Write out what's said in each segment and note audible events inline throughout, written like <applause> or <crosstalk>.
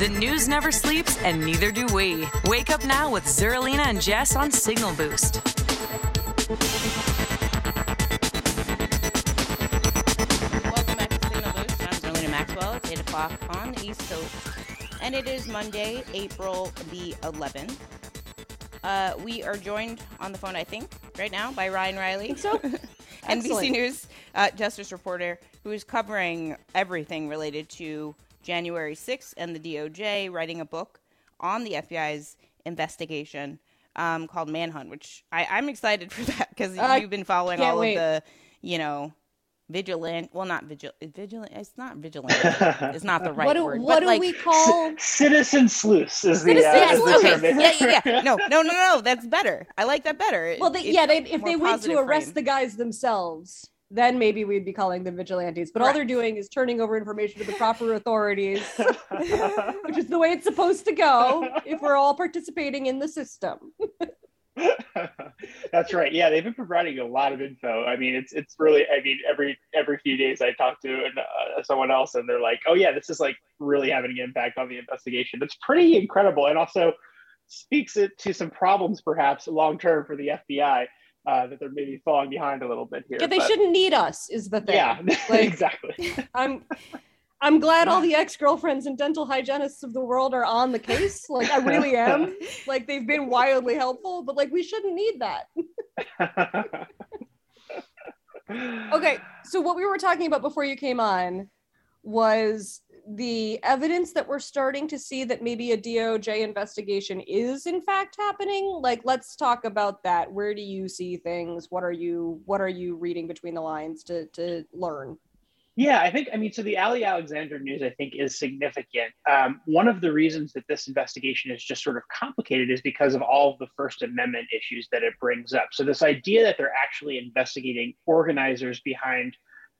The news never sleeps, and neither do we. Wake up now with Zerlina and Jess on Signal Boost. Welcome back to Signal Boost. I'm Zerlina Maxwell. It's 8 o'clock on the East Coast. And it is Monday, April the 11th. Uh, we are joined on the phone, I think, right now by Ryan Reilly. so. <laughs> NBC Excellent. News uh, justice reporter who is covering everything related to January 6th and the DOJ, writing a book on the FBI's investigation um, called Manhunt, which I, I'm excited <laughs> for that because Uh, you've been following all wait. of the, you know, vigilant. Well, not vigil. Vigilant. It's not vigilant. <laughs> it's not the right what do, word. what but do like, we call? Citizen sleuths is the, uh, Citizen is the Yes, term. okay. Yeah, yeah, yeah. <laughs> No, no, no, no. That's better. I like that better. Well, they, It's yeah, they, if they went to arrest frame. the guys themselves, then maybe we'd be calling them vigilantes. But all they're doing is turning over information to the proper <laughs> authorities, <laughs> which is the way it's supposed to go if we're all participating in the system. <laughs> That's right. Yeah, they've been providing a lot of info. I mean, it's it's really. I mean, every every few days I talk to an, uh, someone else, and they're like, "Oh yeah, this is like really having an impact on the investigation." It's pretty incredible, and also speaks it to some problems perhaps long term for the FBI uh, that they're maybe falling behind a little bit here. Yeah, they but- shouldn't need us, is the thing. Yeah, <laughs> Like- exactly. <laughs> I'm I'm glad all the <laughs> ex-girlfriends and dental hygienists of the world are on the case. Like I really am. Like they've been wildly helpful, but like we shouldn't need that. Okay, so what we were talking about before you came on was the evidence that we're starting to see that maybe a DOJ investigation is in fact happening. Like let's talk about that. Where do you see things? What are you what are you reading between the lines to to learn? Yeah, I think, I mean, so the Ali Alexander news, I think, is significant. Um, one of the reasons that this investigation is just sort of complicated is because of all of the First Amendment issues that it brings up. So, this idea that they're actually investigating organizers behind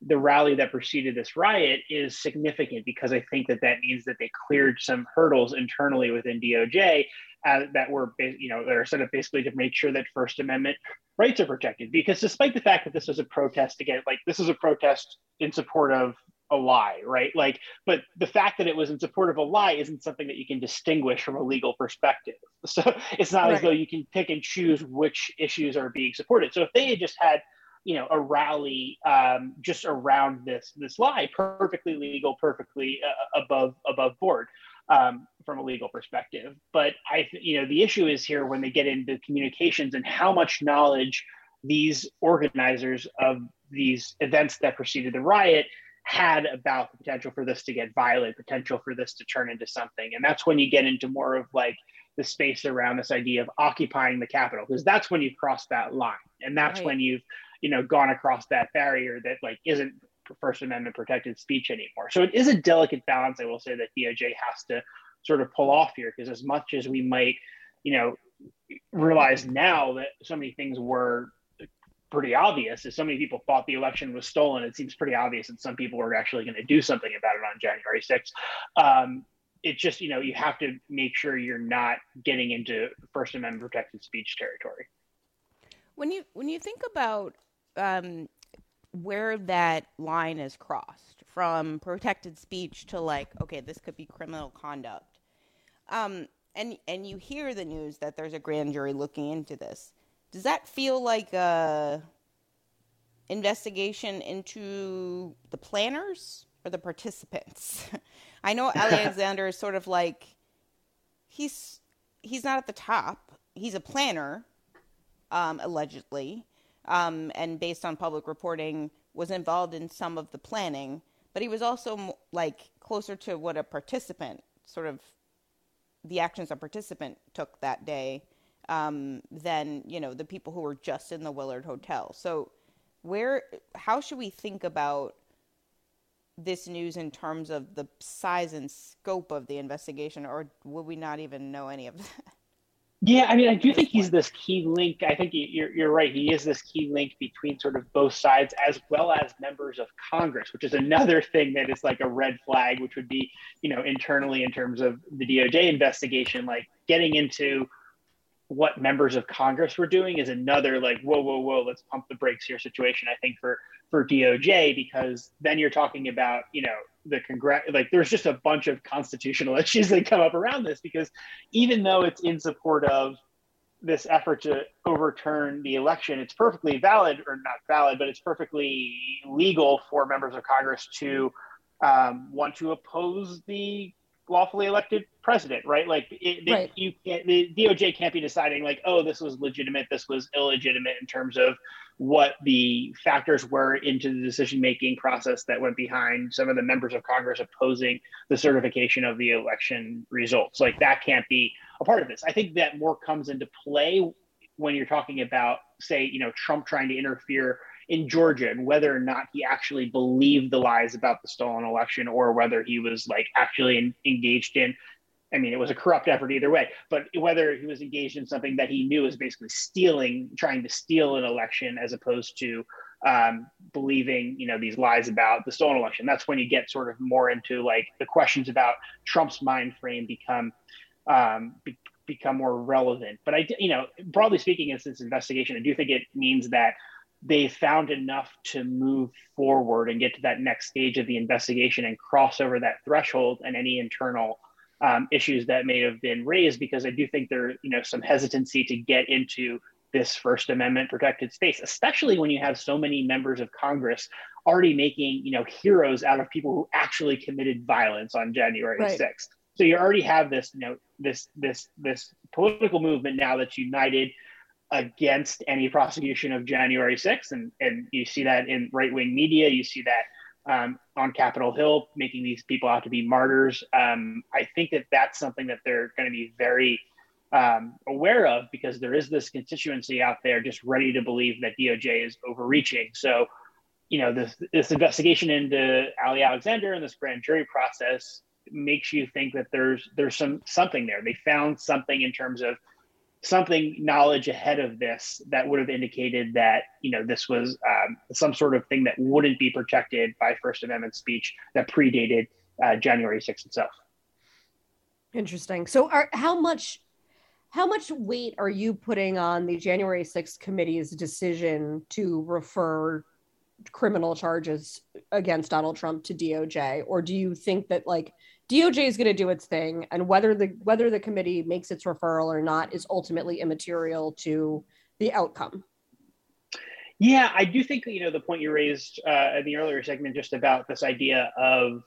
the rally that preceded this riot is significant because I think that that means that they cleared some hurdles internally within DOJ uh, that were, you know, that are set up basically to make sure that First Amendment rights are protected. Because despite the fact that this was a protest again, like this is a protest in support of a lie, right? Like, but the fact that it was in support of a lie isn't something that you can distinguish from a legal perspective. <laughs> So it's not as though you can pick and choose which issues are being supported. So if they had just had you know a rally um, just around this this lie perfectly legal perfectly uh, above above board um, from a legal perspective. But i th- you know the issue is here when they get into communications and how much knowledge these organizers of these events that preceded the riot had about the potential for this to get violent potential for this to turn into something. And that's when you get into more of like the space around this idea of occupying the capitol because that's when you cross that line. And that's Right. when you've you know gone across that barrier that like isn't first amendment protected speech anymore. So it is a delicate balance i will say that doj has to sort of pull off here because as much as we might you know realize now that so many things were pretty obvious as so many people thought the election was stolen it seems pretty obvious that some people were actually going to do something about it on january 6th um, it's just you know you have to make sure you're not getting into first amendment protected speech territory. When you when you think about um, where that line is crossed from protected speech to like, okay, this could be criminal conduct, um, and and you hear the news that there's a grand jury looking into this, does that feel like a investigation into the planners or the participants? <laughs> I know <laughs> Alexander is sort of like he's he's not at the top. He's a planner, um, allegedly, um, and based on public reporting, was involved in some of the planning. But he was also like closer to what a participant, sort of, the actions a participant took that day, um, than you know the people who were just in the Willard Hotel. So, where, how should we think about this news in terms of the size and scope of the investigation, or would we not even know any of that? Yeah, I mean, I do think he's this key link. I think you're, you're right. He is this key link between sort of both sides as well as members of Congress, which is another <laughs> thing that is like a red flag, which would be, you know, internally in terms of the DOJ investigation, like getting into what members of Congress were doing is another like, whoa, whoa, whoa, let's pump the brakes here situation, I think, for for DOJ, because then you're talking about, you know, the congress like there's just a bunch of constitutional <laughs> issues that come up around this because even though it's in support of this effort to overturn the election it's perfectly valid or not valid but it's perfectly legal for members of congress to um, want to oppose the lawfully elected president, right? Like it, right. you can't, the DOJ can't be deciding like, oh, this was legitimate, this was illegitimate in terms of what the factors were into the decision making process that went behind some of the members of Congress opposing the certification of the election results. Like that can't be a part of this. I think that more comes into play when you're talking about, say, you know, Trump trying to interfere in Georgia and whether or not he actually believed the lies about the stolen election or whether he was like actually in, engaged in I mean, it was a corrupt effort either way, but whether he was engaged in something that he knew was basically stealing, trying to steal an election as opposed to um, believing, you know, these lies about the stolen election. That's when you get sort of more into like the questions about Trump's mind frame become um, be- become more relevant. But I, you know, broadly speaking, in this investigation, I do think it means that they found enough to move forward and get to that next stage of the investigation and cross over that threshold and any internal um, issues that may have been raised because I do think there you know some hesitancy to get into this First Amendment protected space, especially when you have so many members of Congress already making you know heroes out of people who actually committed violence on January right. 6th. So you already have this you know this this this political movement now that's united against any prosecution of January 6th. And, and you see that in right wing media, you see that um, on Capitol Hill, making these people out to be martyrs. Um, I think that that's something that they're going to be very um, aware of because there is this constituency out there just ready to believe that DOJ is overreaching. So, you know, this, this investigation into Ali Alexander and this grand jury process makes you think that there's there's some something there. They found something in terms of something knowledge ahead of this that would have indicated that you know this was um, some sort of thing that wouldn't be protected by First Amendment speech that predated uh, January 6th itself. Interesting. So, are, how much how much weight are you putting on the January 6th committee's decision to refer criminal charges against Donald Trump to DOJ, or do you think that like DOJ is going to do its thing, and whether the whether the committee makes its referral or not is ultimately immaterial to the outcome. Yeah, I do think you know the point you raised uh, in the earlier segment just about this idea of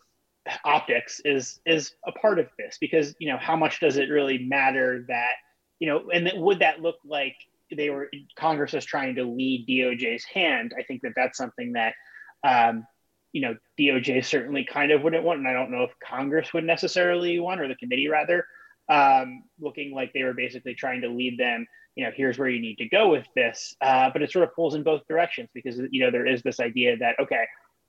optics is is a part of this because you know how much does it really matter that you know and that, would that look like they were Congress is trying to lead DOJ's hand? I think that that's something that um, you know, DOJ certainly kind of wouldn't want, and I don't know if Congress would necessarily want, or the committee rather, um, looking like they were basically trying to lead them. You know, here's where you need to go with this. Uh, but it sort of pulls in both directions because you know there is this idea that okay,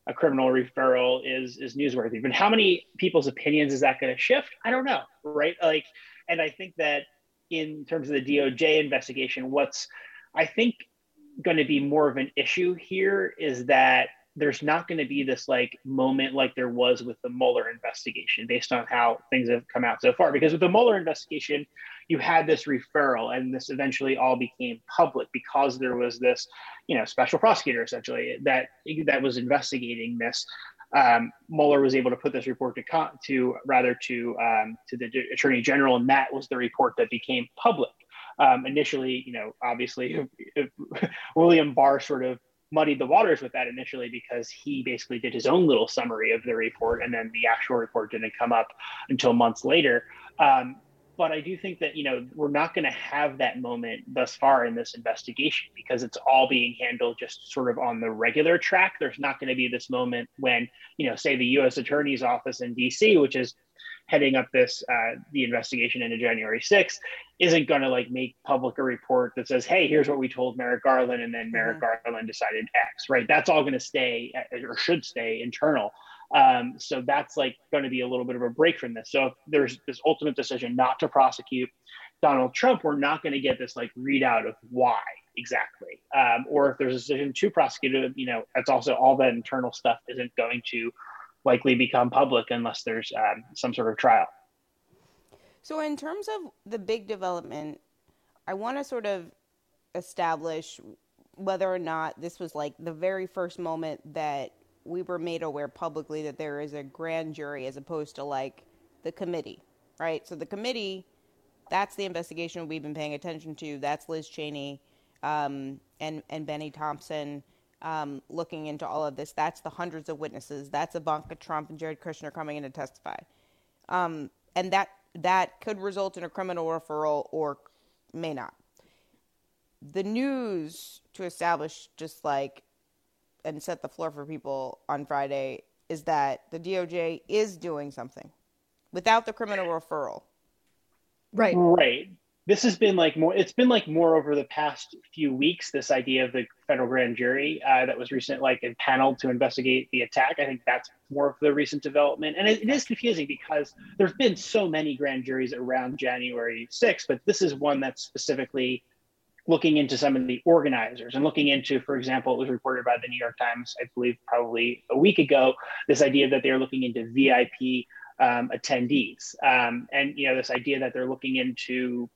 a criminal referral is is newsworthy, but how many people's opinions is that going to shift? I don't know, right? Like, and I think that in terms of the DOJ investigation, what's I think going to be more of an issue here is that there's not going to be this like moment like there was with the Mueller investigation based on how things have come out so far. Because with the Mueller investigation, you had this referral and this eventually all became public because there was this, you know, special prosecutor essentially that that was investigating this. Um, Mueller was able to put this report to con- to rather to um, to the attorney general, and that was the report that became public. Um, initially, you know, obviously, <laughs> William Barr sort of muddied the waters with that initially because he basically did his own little summary of the report, and then the actual report didn't come up until months later. Um, but I do think that you know we're not going to have that moment thus far in this investigation because it's all being handled just sort of on the regular track. There's not going to be this moment when you know, say the U.S. Attorney's Office in D.C., which is heading up this uh, the investigation into January 6th isn't going to like make public a report that says, "Hey, here's what we told Merrick Garland," and then Merrick mm-hmm. Garland decided X. Right? That's all going to stay uh, or should stay internal. Um, so that's like going to be a little bit of a break from this. So if there's this ultimate decision not to prosecute Donald Trump, we're not going to get this like readout of why exactly. Um, or if there's a decision to prosecute, you know, that's also all that internal stuff isn't going to likely become public unless there's um, some sort of trial. So, in terms of the big development, I want to sort of establish whether or not this was like the very first moment that we were made aware publicly that there is a grand jury as opposed to like the committee, right? So the committee, that's the investigation we've been paying attention to. That's Liz Cheney um, and and Bennie Thompson um, looking into all of this. That's the hundreds of witnesses. That's Ivanka Trump and Jared Kushner coming in to testify, um, and that that could result in a criminal referral or may not. The news to establish just like and set the floor for people on Friday is that the DOJ is doing something without the criminal referral. Right. Right. This has been like more. It's been like more over the past few weeks. This idea of the federal grand jury uh, that was recent, like impaneled to investigate the attack. I think that's more of the recent development, and it, it is confusing because there's been so many grand juries around January 6th, but this is one that's specifically looking into some of the organizers and looking into, for example, it was reported by the New York Times, I believe probably a week ago, this idea that they're looking into VIP um, attendees, um, and you know this idea that they're looking into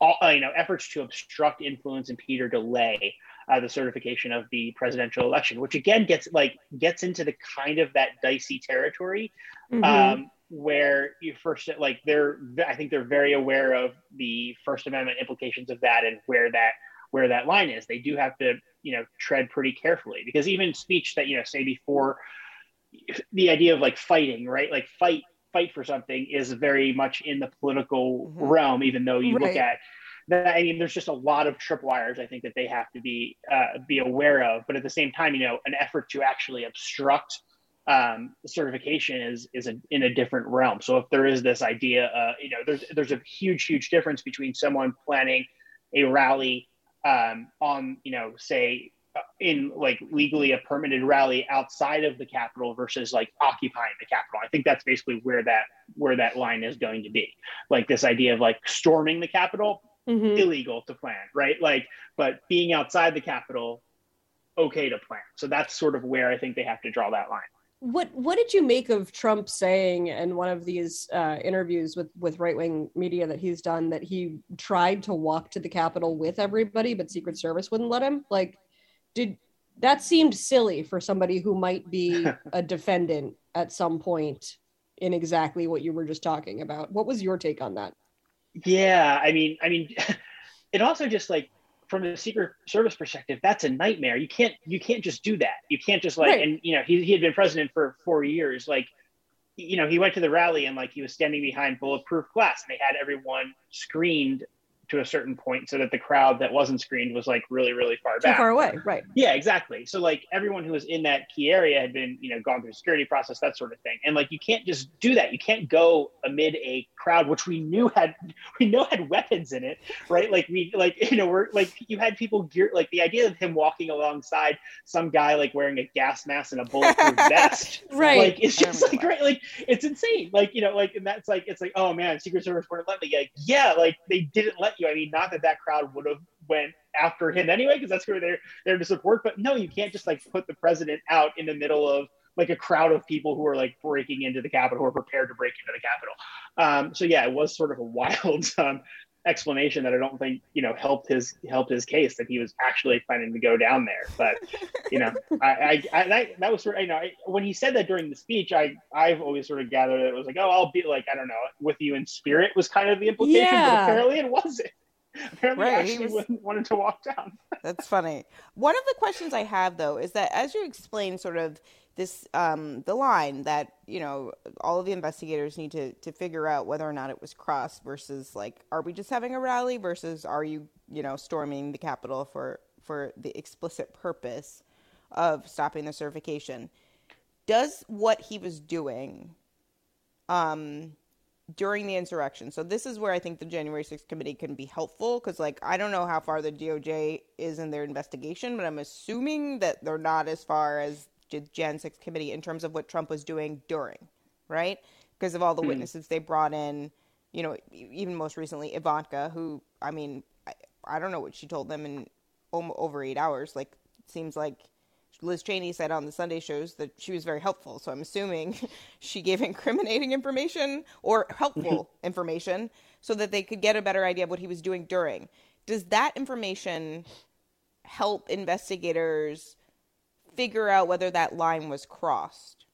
all, uh, you know efforts to obstruct, influence, impede, or delay uh, the certification of the presidential election, which again gets like gets into the kind of that dicey territory. Mm-hmm. Um, where you first like they're i think they're very aware of the first amendment implications of that and where that where that line is they do have to you know tread pretty carefully because even speech that you know say before the idea of like fighting right like fight fight for something is very much in the political mm-hmm. realm even though you right. look at that i mean there's just a lot of tripwires i think that they have to be uh, be aware of but at the same time you know an effort to actually obstruct um, certification is is a, in a different realm. So if there is this idea, uh, you know, there's there's a huge huge difference between someone planning a rally um, on, you know, say in like legally a permitted rally outside of the Capitol versus like occupying the Capitol. I think that's basically where that where that line is going to be. Like this idea of like storming the Capitol, mm-hmm. illegal to plan, right? Like, but being outside the Capitol, okay to plan. So that's sort of where I think they have to draw that line what what did you make of Trump saying in one of these uh, interviews with with right wing media that he's done that he tried to walk to the Capitol with everybody, but Secret Service wouldn't let him? Like, did that seemed silly for somebody who might be <laughs> a defendant at some point in exactly what you were just talking about? What was your take on that? Yeah, I mean, I mean, <laughs> it also just like from the secret service perspective that's a nightmare you can't you can't just do that you can't just like right. and you know he, he had been president for four years like you know he went to the rally and like he was standing behind bulletproof glass and they had everyone screened to a certain point so that the crowd that wasn't screened was like really really far Too back. far away right. Yeah exactly. So like everyone who was in that key area had been you know gone through security process that sort of thing. And like you can't just do that. You can't go amid a crowd which we knew had <laughs> we know had weapons in it right? Like we like <laughs> you know we're like you had people gear like the idea of him walking alongside some guy like wearing a gas mask and a bulletproof <laughs> vest right. like it's just like right like it's insane. Like you know like and that's like it's like oh man secret service wouldn't let me. Like yeah like they didn't let I mean, not that that crowd would have went after him anyway, because that's who they're there to support. But no, you can't just like put the president out in the middle of like a crowd of people who are like breaking into the Capitol, are prepared to break into the Capitol. Um, so yeah, it was sort of a <laughs> wild um, explanation that I don't think you know helped his helped his case that he was actually planning to go down there. But you know, <laughs> I, I, I that, that was sort of you know I, when he said that during the speech, I I've always sort of gathered that it was like oh I'll be like I don't know with you in spirit was kind of the implication, yeah. but apparently it wasn't. <laughs> Apparently, right, actually was, wanted to walk down. <laughs> that's funny. One of the questions I have though is that as you explain sort of this um, the line that you know all of the investigators need to to figure out whether or not it was crossed versus like are we just having a rally versus are you you know storming the Capitol for for the explicit purpose of stopping the certification. Does what he was doing um, during the insurrection. So this is where I think the January 6th committee can be helpful because like I don't know how far the DOJ is in their investigation, but I'm assuming that they're not as far as Jan 6 committee in terms of what Trump was doing during, right? Because of all the mm witnesses they brought in, you know, even most recently Ivanka, who, I mean, I, I don't know what she told them in over eight hours. Like, seems like Liz Cheney said on the Sunday shows that she was very helpful. So I'm assuming <laughs> she gave incriminating information or helpful <laughs> information so that they could get a better idea of what he was doing during. Does that information help investigators figure out whether that line was crossed.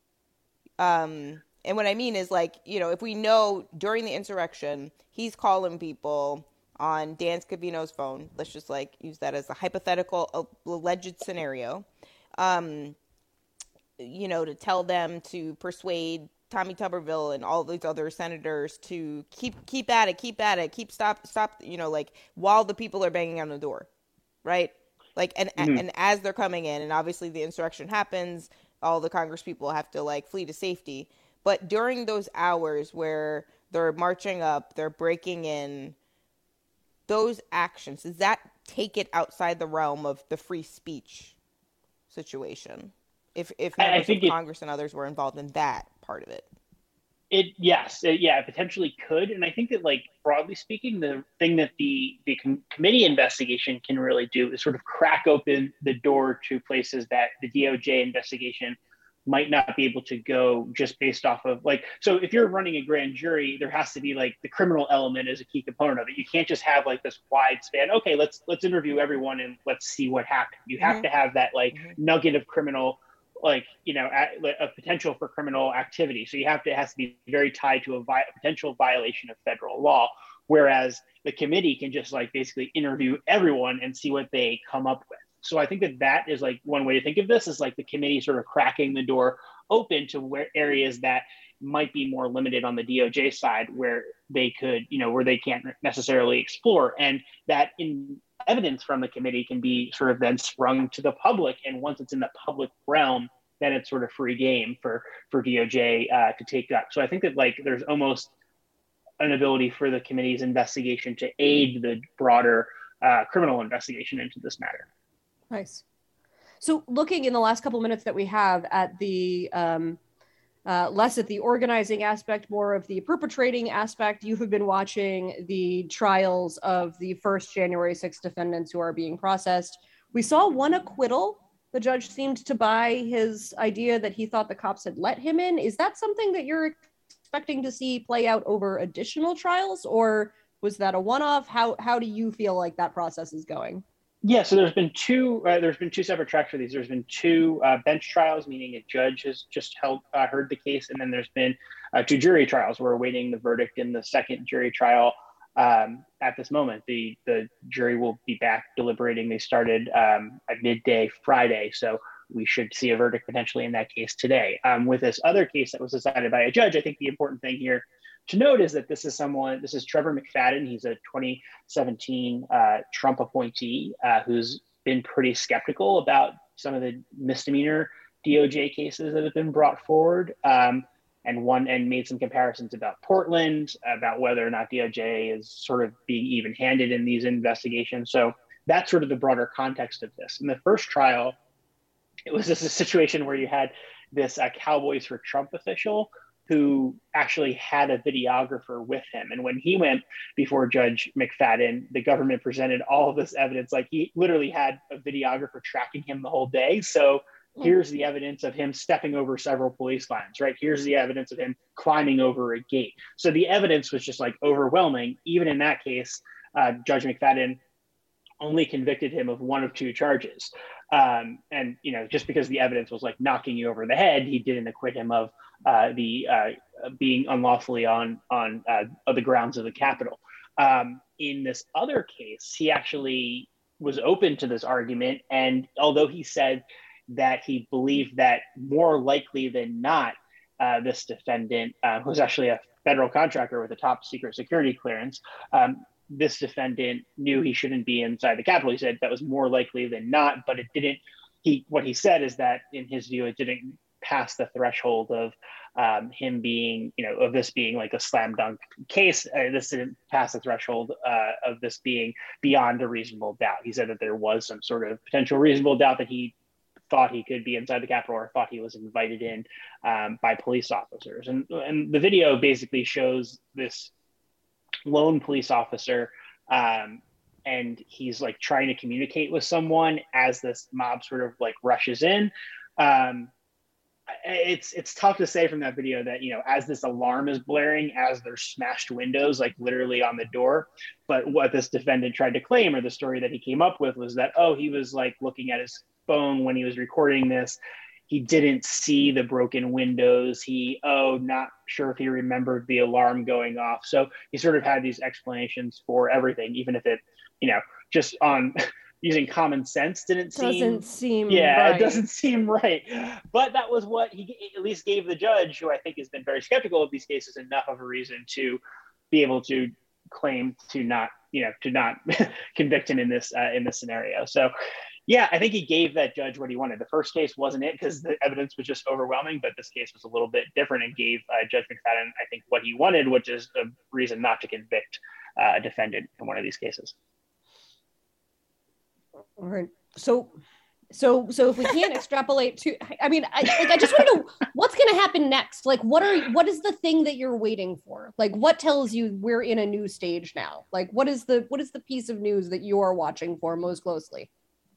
Um, and what I mean is like, you know, if we know during the insurrection, he's calling people on Dan Scavino's phone. Let's just like use that as a hypothetical uh, alleged scenario. Um, you know, to tell them to persuade Tommy Tuberville and all these other senators to keep keep at it, keep at it, keep stop stop, you know, like while the people are banging on the door. Right? Like and mm-hmm. and as they're coming in and obviously the insurrection happens, all the Congress people have to like flee to safety. But during those hours where they're marching up, they're breaking in, those actions, does that take it outside the realm of the free speech situation? If if members of Congress it, and others were involved in that part of it. It yes, it, yeah, it potentially could, and I think that like broadly speaking, the thing that the the com- committee investigation can really do is sort of crack open the door to places that the DOJ investigation might not be able to go just based off of like so if you're running a grand jury there has to be like the criminal element as a key component of it you can't just have like this wide span okay let's let's interview everyone and let's see what happened you have mm-hmm. to have that like mm-hmm. nugget of criminal like you know a, a, potential for criminal activity. So you have to it has to be very tied to a, vi- a potential violation of federal law. Whereas the committee can just like basically interview everyone and see what they come up with. So I think that that is like one way to think of this is like the committee sort of cracking the door open to where areas that might be more limited on the DOJ side where they could, you know, where they can't necessarily explore. And that in evidence from the committee can be sort of then sprung to the public. And once it's in the public realm, then it's sort of free game for for DOJ uh, to take up. So I think that like there's almost an ability for the committee's investigation to aid the broader uh, criminal investigation into this matter. Nice. So, looking in the last couple minutes that we have at the um, uh, less at the organizing aspect, more of the perpetrating aspect, you have been watching the trials of the first January 6 defendants who are being processed. We saw one acquittal. The judge seemed to buy his idea that he thought the cops had let him in. Is that something that you're expecting to see play out over additional trials, or was that a one-off? How how do you feel like that process is going? Yeah, so there's been two. Uh, there's been two separate tracks for these. There's been two uh, bench trials, meaning a judge has just held uh, heard the case, and then there's been uh, two jury trials. We're awaiting the verdict in the second jury trial um, at this moment. The the jury will be back deliberating. They started um, at midday Friday, so we should see a verdict potentially in that case today. Um, with this other case that was decided by a judge, I think the important thing here to note is that this is someone, this is Trevor McFadden. He's a 2017 uh, Trump appointee uh, who's been pretty skeptical about some of the misdemeanor DOJ cases that have been brought forward. Um, and one and made some comparisons about Portland, about whether or not DOJ is sort of being even handed in these investigations. So that's sort of the broader context of this. In the first trial, it was just a situation where you had this uh, Cowboys for Trump official who actually had a videographer with him. And when he went before Judge McFadden, the government presented all of this evidence. Like he literally had a videographer tracking him the whole day. So here's the evidence of him stepping over several police lines, right? Here's the evidence of him climbing over a gate. So the evidence was just like overwhelming. Even in that case, uh, Judge McFadden only convicted him of one of two charges. Um, and you know, just because the evidence was like knocking you over the head, he didn't acquit him of uh, the uh, being unlawfully on on uh, the grounds of the Capitol. Um, in this other case, he actually was open to this argument, and although he said that he believed that more likely than not, uh, this defendant uh, was actually a federal contractor with a top secret security clearance. Um, this defendant knew he shouldn't be inside the Capitol. He said that was more likely than not, but it didn't. He what he said is that in his view, it didn't pass the threshold of um, him being, you know, of this being like a slam dunk case. Uh, this didn't pass the threshold uh, of this being beyond a reasonable doubt. He said that there was some sort of potential reasonable doubt that he thought he could be inside the Capitol or thought he was invited in um, by police officers. And, and the video basically shows this lone police officer um, and he's like trying to communicate with someone as this mob sort of like rushes in um, it's it's tough to say from that video that you know as this alarm is blaring as there's smashed windows like literally on the door but what this defendant tried to claim or the story that he came up with was that oh he was like looking at his phone when he was recording this. He didn't see the broken windows. He, oh, not sure if he remembered the alarm going off. So he sort of had these explanations for everything, even if it, you know, just on <laughs> using common sense didn't Doesn't seem seem yeah right. it doesn't seem right but that was what he at least gave the judge who i think has been very skeptical of these cases enough of a reason to be able to claim to not you know to not <laughs> convict him in this uh, in this scenario so yeah i think he gave that judge what he wanted the first case wasn't it because the evidence was just overwhelming but this case was a little bit different and gave uh, judge mcfadden i think what he wanted which is a reason not to convict uh, a defendant in one of these cases All right. So, so, so if we can't extrapolate to, I mean, I like, I just want to know what's going to happen next. Like, what are, what is the thing that you're waiting for? Like, what tells you we're in a new stage now? Like, what is the, what is the piece of news that you are watching for most closely?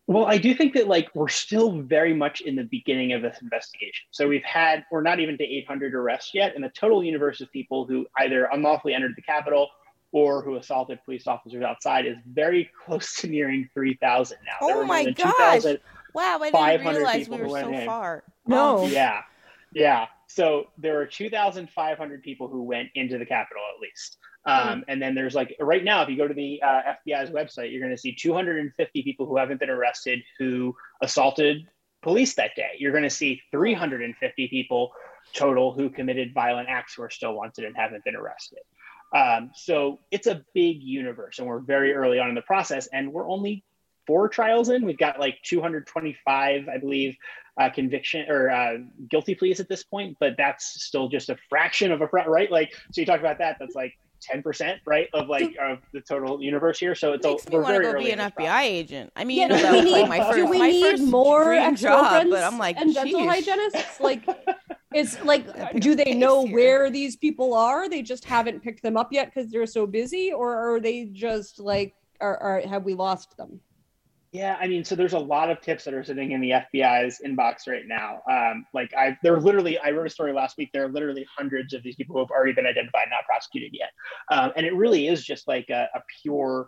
Well, I do think that like we're still very much in the beginning of this investigation. So we've had we're not even to 800 arrests yet, and the total universe of people who either unlawfully entered the Capitol or who assaulted police officers outside is very <laughs> close to nearing 3,000 now. Oh my gosh. 2,000 Wow, I didn't realize we people were so in. far. No. Yeah, yeah. So there are 2,500 people who went into the Capitol at least. Um, And then there's like right now, if you go to the uh, FBI's website, you're going to see 250 people who haven't been arrested who assaulted police that day. You're going to see 350 people total who committed violent acts who are still wanted and haven't been arrested. Um, so it's a big universe, and we're very early on in the process, and we're only four trials in. We've got like 225, I believe, uh, conviction or uh, guilty pleas at this point, but that's still just a fraction of a right. Like, so you talked about that. That's like 10%, right, of like of the total universe here. So it's Makes a, me we're want to go be an FBI process. agent. I mean, Yeah, you know, do that we was like need- my do first, we my need first more dream job, but I'm like, and dental hygienists? Like, <laughs> it's like, do they know here. where these people are? They just haven't picked them up yet because they're so busy, or are they just like, are, are have we lost them? Yeah, I mean, so there's a lot of tips that are sitting in the FBI's inbox right now. Um, like I, there are literally, I wrote a story last week. There are literally hundreds of these people who have already been identified, not prosecuted yet, um, and it really is just like a, a pure,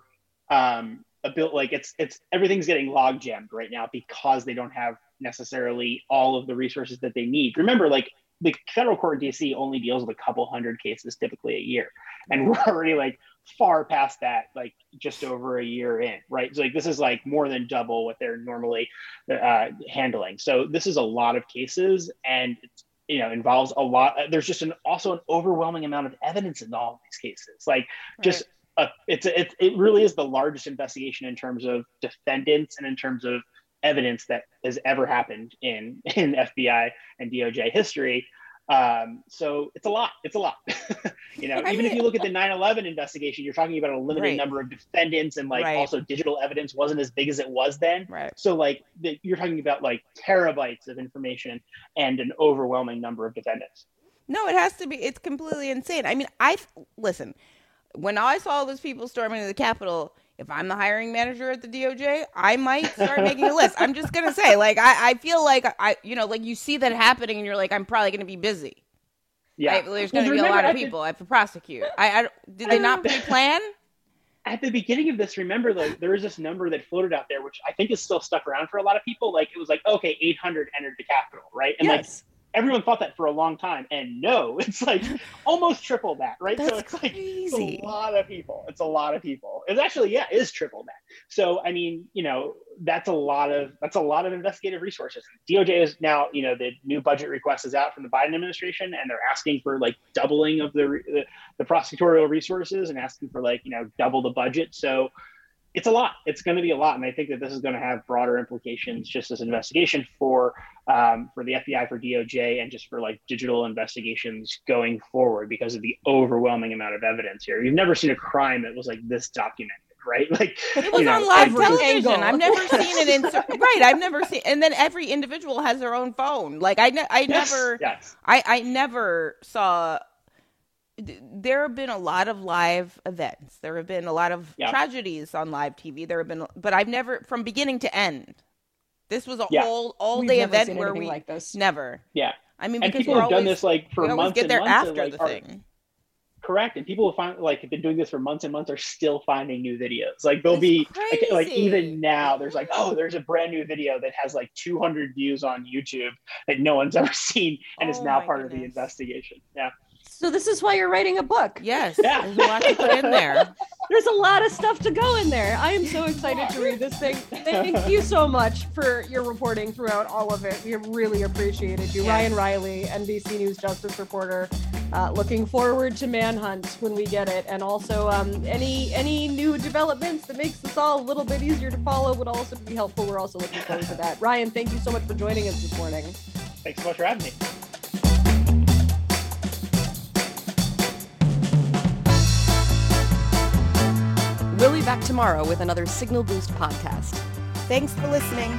um, a built like it's it's everything's getting log jammed right now because they don't have necessarily all of the resources that they need. Remember, like the federal court in DC only deals with a couple hundred cases typically a year, and we're already like far past that, like just over a year in, right? So like this is like more than double what they're normally uh, handling. So this is a lot of cases, and it's, you know involves a lot. There's just an also an overwhelming amount of evidence in all of these cases. Like just a, it's a, it, it really is the largest investigation in terms of defendants and in terms of evidence that has ever happened in <laughs> in FBI and DOJ history. Um, so it's a lot. It's a lot. <laughs> you know, I even if you look at the 9/11 investigation, you're talking about a limited Right. number of defendants, and like Right. also digital evidence wasn't as big as it was then. Right. So like the, you're talking about like terabytes of information and an overwhelming number of defendants. No, it has to be. It's completely insane. I mean, I listen. When I saw those people storming the Capitol, if I'm the hiring manager at the DOJ, I might start making a list. I'm just gonna say, like, I, I feel like I, you know, like you see that happening, and you're like, I'm probably gonna be busy. Yeah, Right? There's gonna be a lot of at the- people I have to prosecute. I, I did they not pre-plan? <laughs> at the beginning of this, remember like there was this number that floated out there, which I think is still stuck around for a lot of people. Like it was like, okay, 800 entered the Capitol, right? And like yes. Everyone thought that for a long time, and no, <laughs> it's like almost triple that, right? so That's it's like it's a lot of people. It's a lot of people. It's actually yeah, it is triple that. So I mean, you know, that's a lot of that's a lot of investigative resources. DOJ is now, you know, the new budget request is out from the Biden administration, and they're asking for like doubling of the the, the prosecutorial resources and asking for like you know double the budget. So it's a lot. It's going to be a lot, and I think that this is going to have broader implications just as an investigation for um, for the FBI, for DOJ, and just for like digital investigations going forward because of the overwhelming amount of evidence here. You've never seen a crime that was like this documented, right? <laughs> Like It was you know, on live television. angle. I've never seen it in <laughs> right. I've never seen, and then every individual has their own phone. Like I, ne- I Yes, never, yes. I, I never saw. Th- There have been a lot of live events. There have been a lot of Yeah. tragedies on live TV. There have been, but I've never, from beginning to end. This was a Yeah. whole all We've day never event seen where we like this. never. Yeah. I mean, And because people we're have done this like for we always months get and there months. and, after like, the are- thing. correct and people will find like have been doing this for months and months are still finding new videos like they'll be like, like, even now there's like oh there's a brand new video that has like 200 views on youtube that no one's <laughs> ever seen and oh is now part goodness. of the investigation yeah so this is why you're writing a book. Yes. Yeah. There's a lot to put in there. <laughs> There's a lot of stuff to go in there. I am so excited to read this thing. Thank you so much for your reporting throughout all of it. We have really appreciated you. Yes. Ryan Reilly, NBC News Justice reporter. Uh, looking forward to Manhunt when we get it, and also um, any any new developments that makes this all a little bit easier to follow would also be helpful. We're also looking forward to that. Ryan, thank you so much for joining us this morning. Thanks so much for having me. We'll be back tomorrow with another Signal Boost podcast. Thanks for listening.